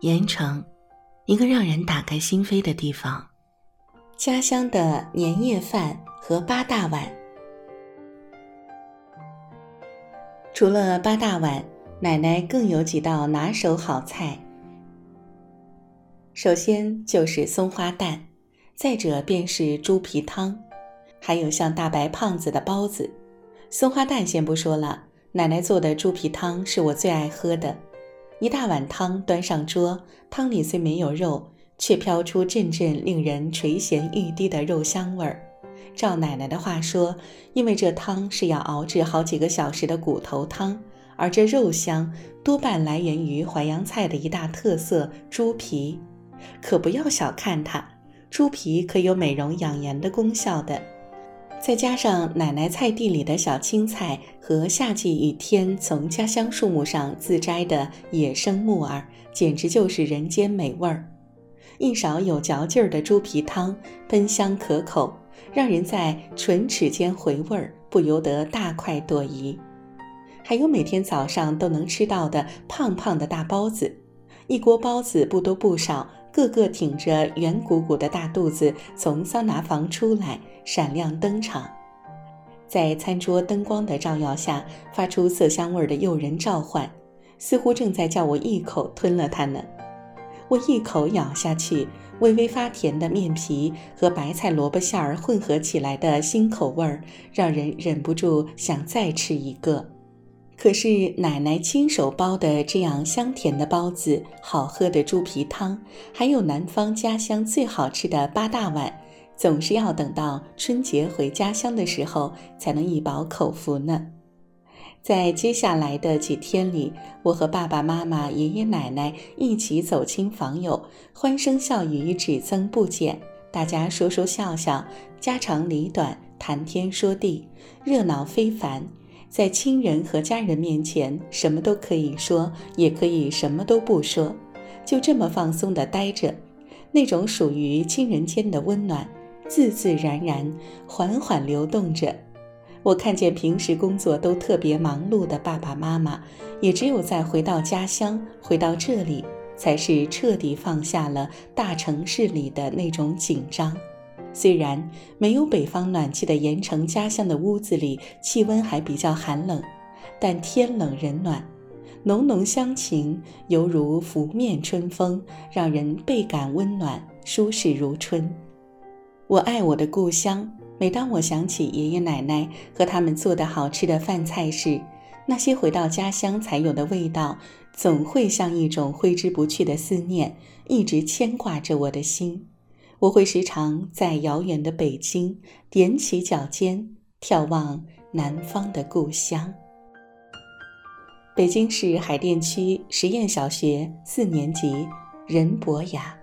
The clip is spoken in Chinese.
盐城，一个让人打开心扉的地方。家乡的年夜饭和八大碗。除了八大碗，奶奶更有几道拿手好菜。首先就是松花蛋，再者便是猪皮汤，还有像大白胖子的包子。松花蛋先不说了，奶奶做的猪皮汤是我最爱喝的。一大碗汤端上桌，汤里虽没有肉，却飘出阵阵令人垂涎欲滴的肉香味儿。照奶奶的话说，因为这汤是要熬制好几个小时的骨头汤，而这肉香多半来源于淮扬菜的一大特色——猪皮。可不要小看它，猪皮可有美容养颜的功效的。再加上奶奶菜地里的小青菜和夏季雨天从家乡树木上自摘的野生木耳，简直就是人间美味儿。一勺有嚼劲儿的猪皮汤，喷香可口，让人在唇齿间回味儿，不由得大快朵颐。还有每天早上都能吃到的胖胖的大包子，一锅包子不多不少。个个挺着圆鼓鼓的大肚子从桑拿房出来，闪亮登场，在餐桌灯光的照耀下，发出色香味的诱人召唤，似乎正在叫我一口吞了它呢。我一口咬下去，微微发甜的面皮和白菜萝卜馅儿混合起来的新口味儿，让人忍不住想再吃一个。可是奶奶亲手包的这样香甜的包子，好喝的猪皮汤，还有南方家乡最好吃的八大碗，总是要等到春节回家乡的时候才能一饱口福呢。在接下来的几天里，我和爸爸妈妈、爷爷奶奶一起走亲访友，欢声笑语只增不减，大家说说笑笑，家长里短，谈天说地，热闹非凡。在亲人和家人面前，什么都可以说，也可以什么都不说，就这么放松地待着。那种属于亲人间的温暖，自自然然、缓缓流动着。我看见平时工作都特别忙碌的爸爸妈妈，也只有在回到家乡、回到这里，才是彻底放下了大城市里的那种紧张。虽然没有北方暖气的盐城家乡的屋子里气温还比较寒冷，但天冷人暖，浓浓乡情犹如拂面春风，让人倍感温暖，舒适如春。我爱我的故乡，每当我想起爷爷奶奶和他们做的好吃的饭菜时，那些回到家乡才有的味道，总会像一种挥之不去的思念，一直牵挂着我的心。我会时常在遥远的北京踮起脚尖眺望南方的故乡。北京市海淀区实验小学四年级任博雅。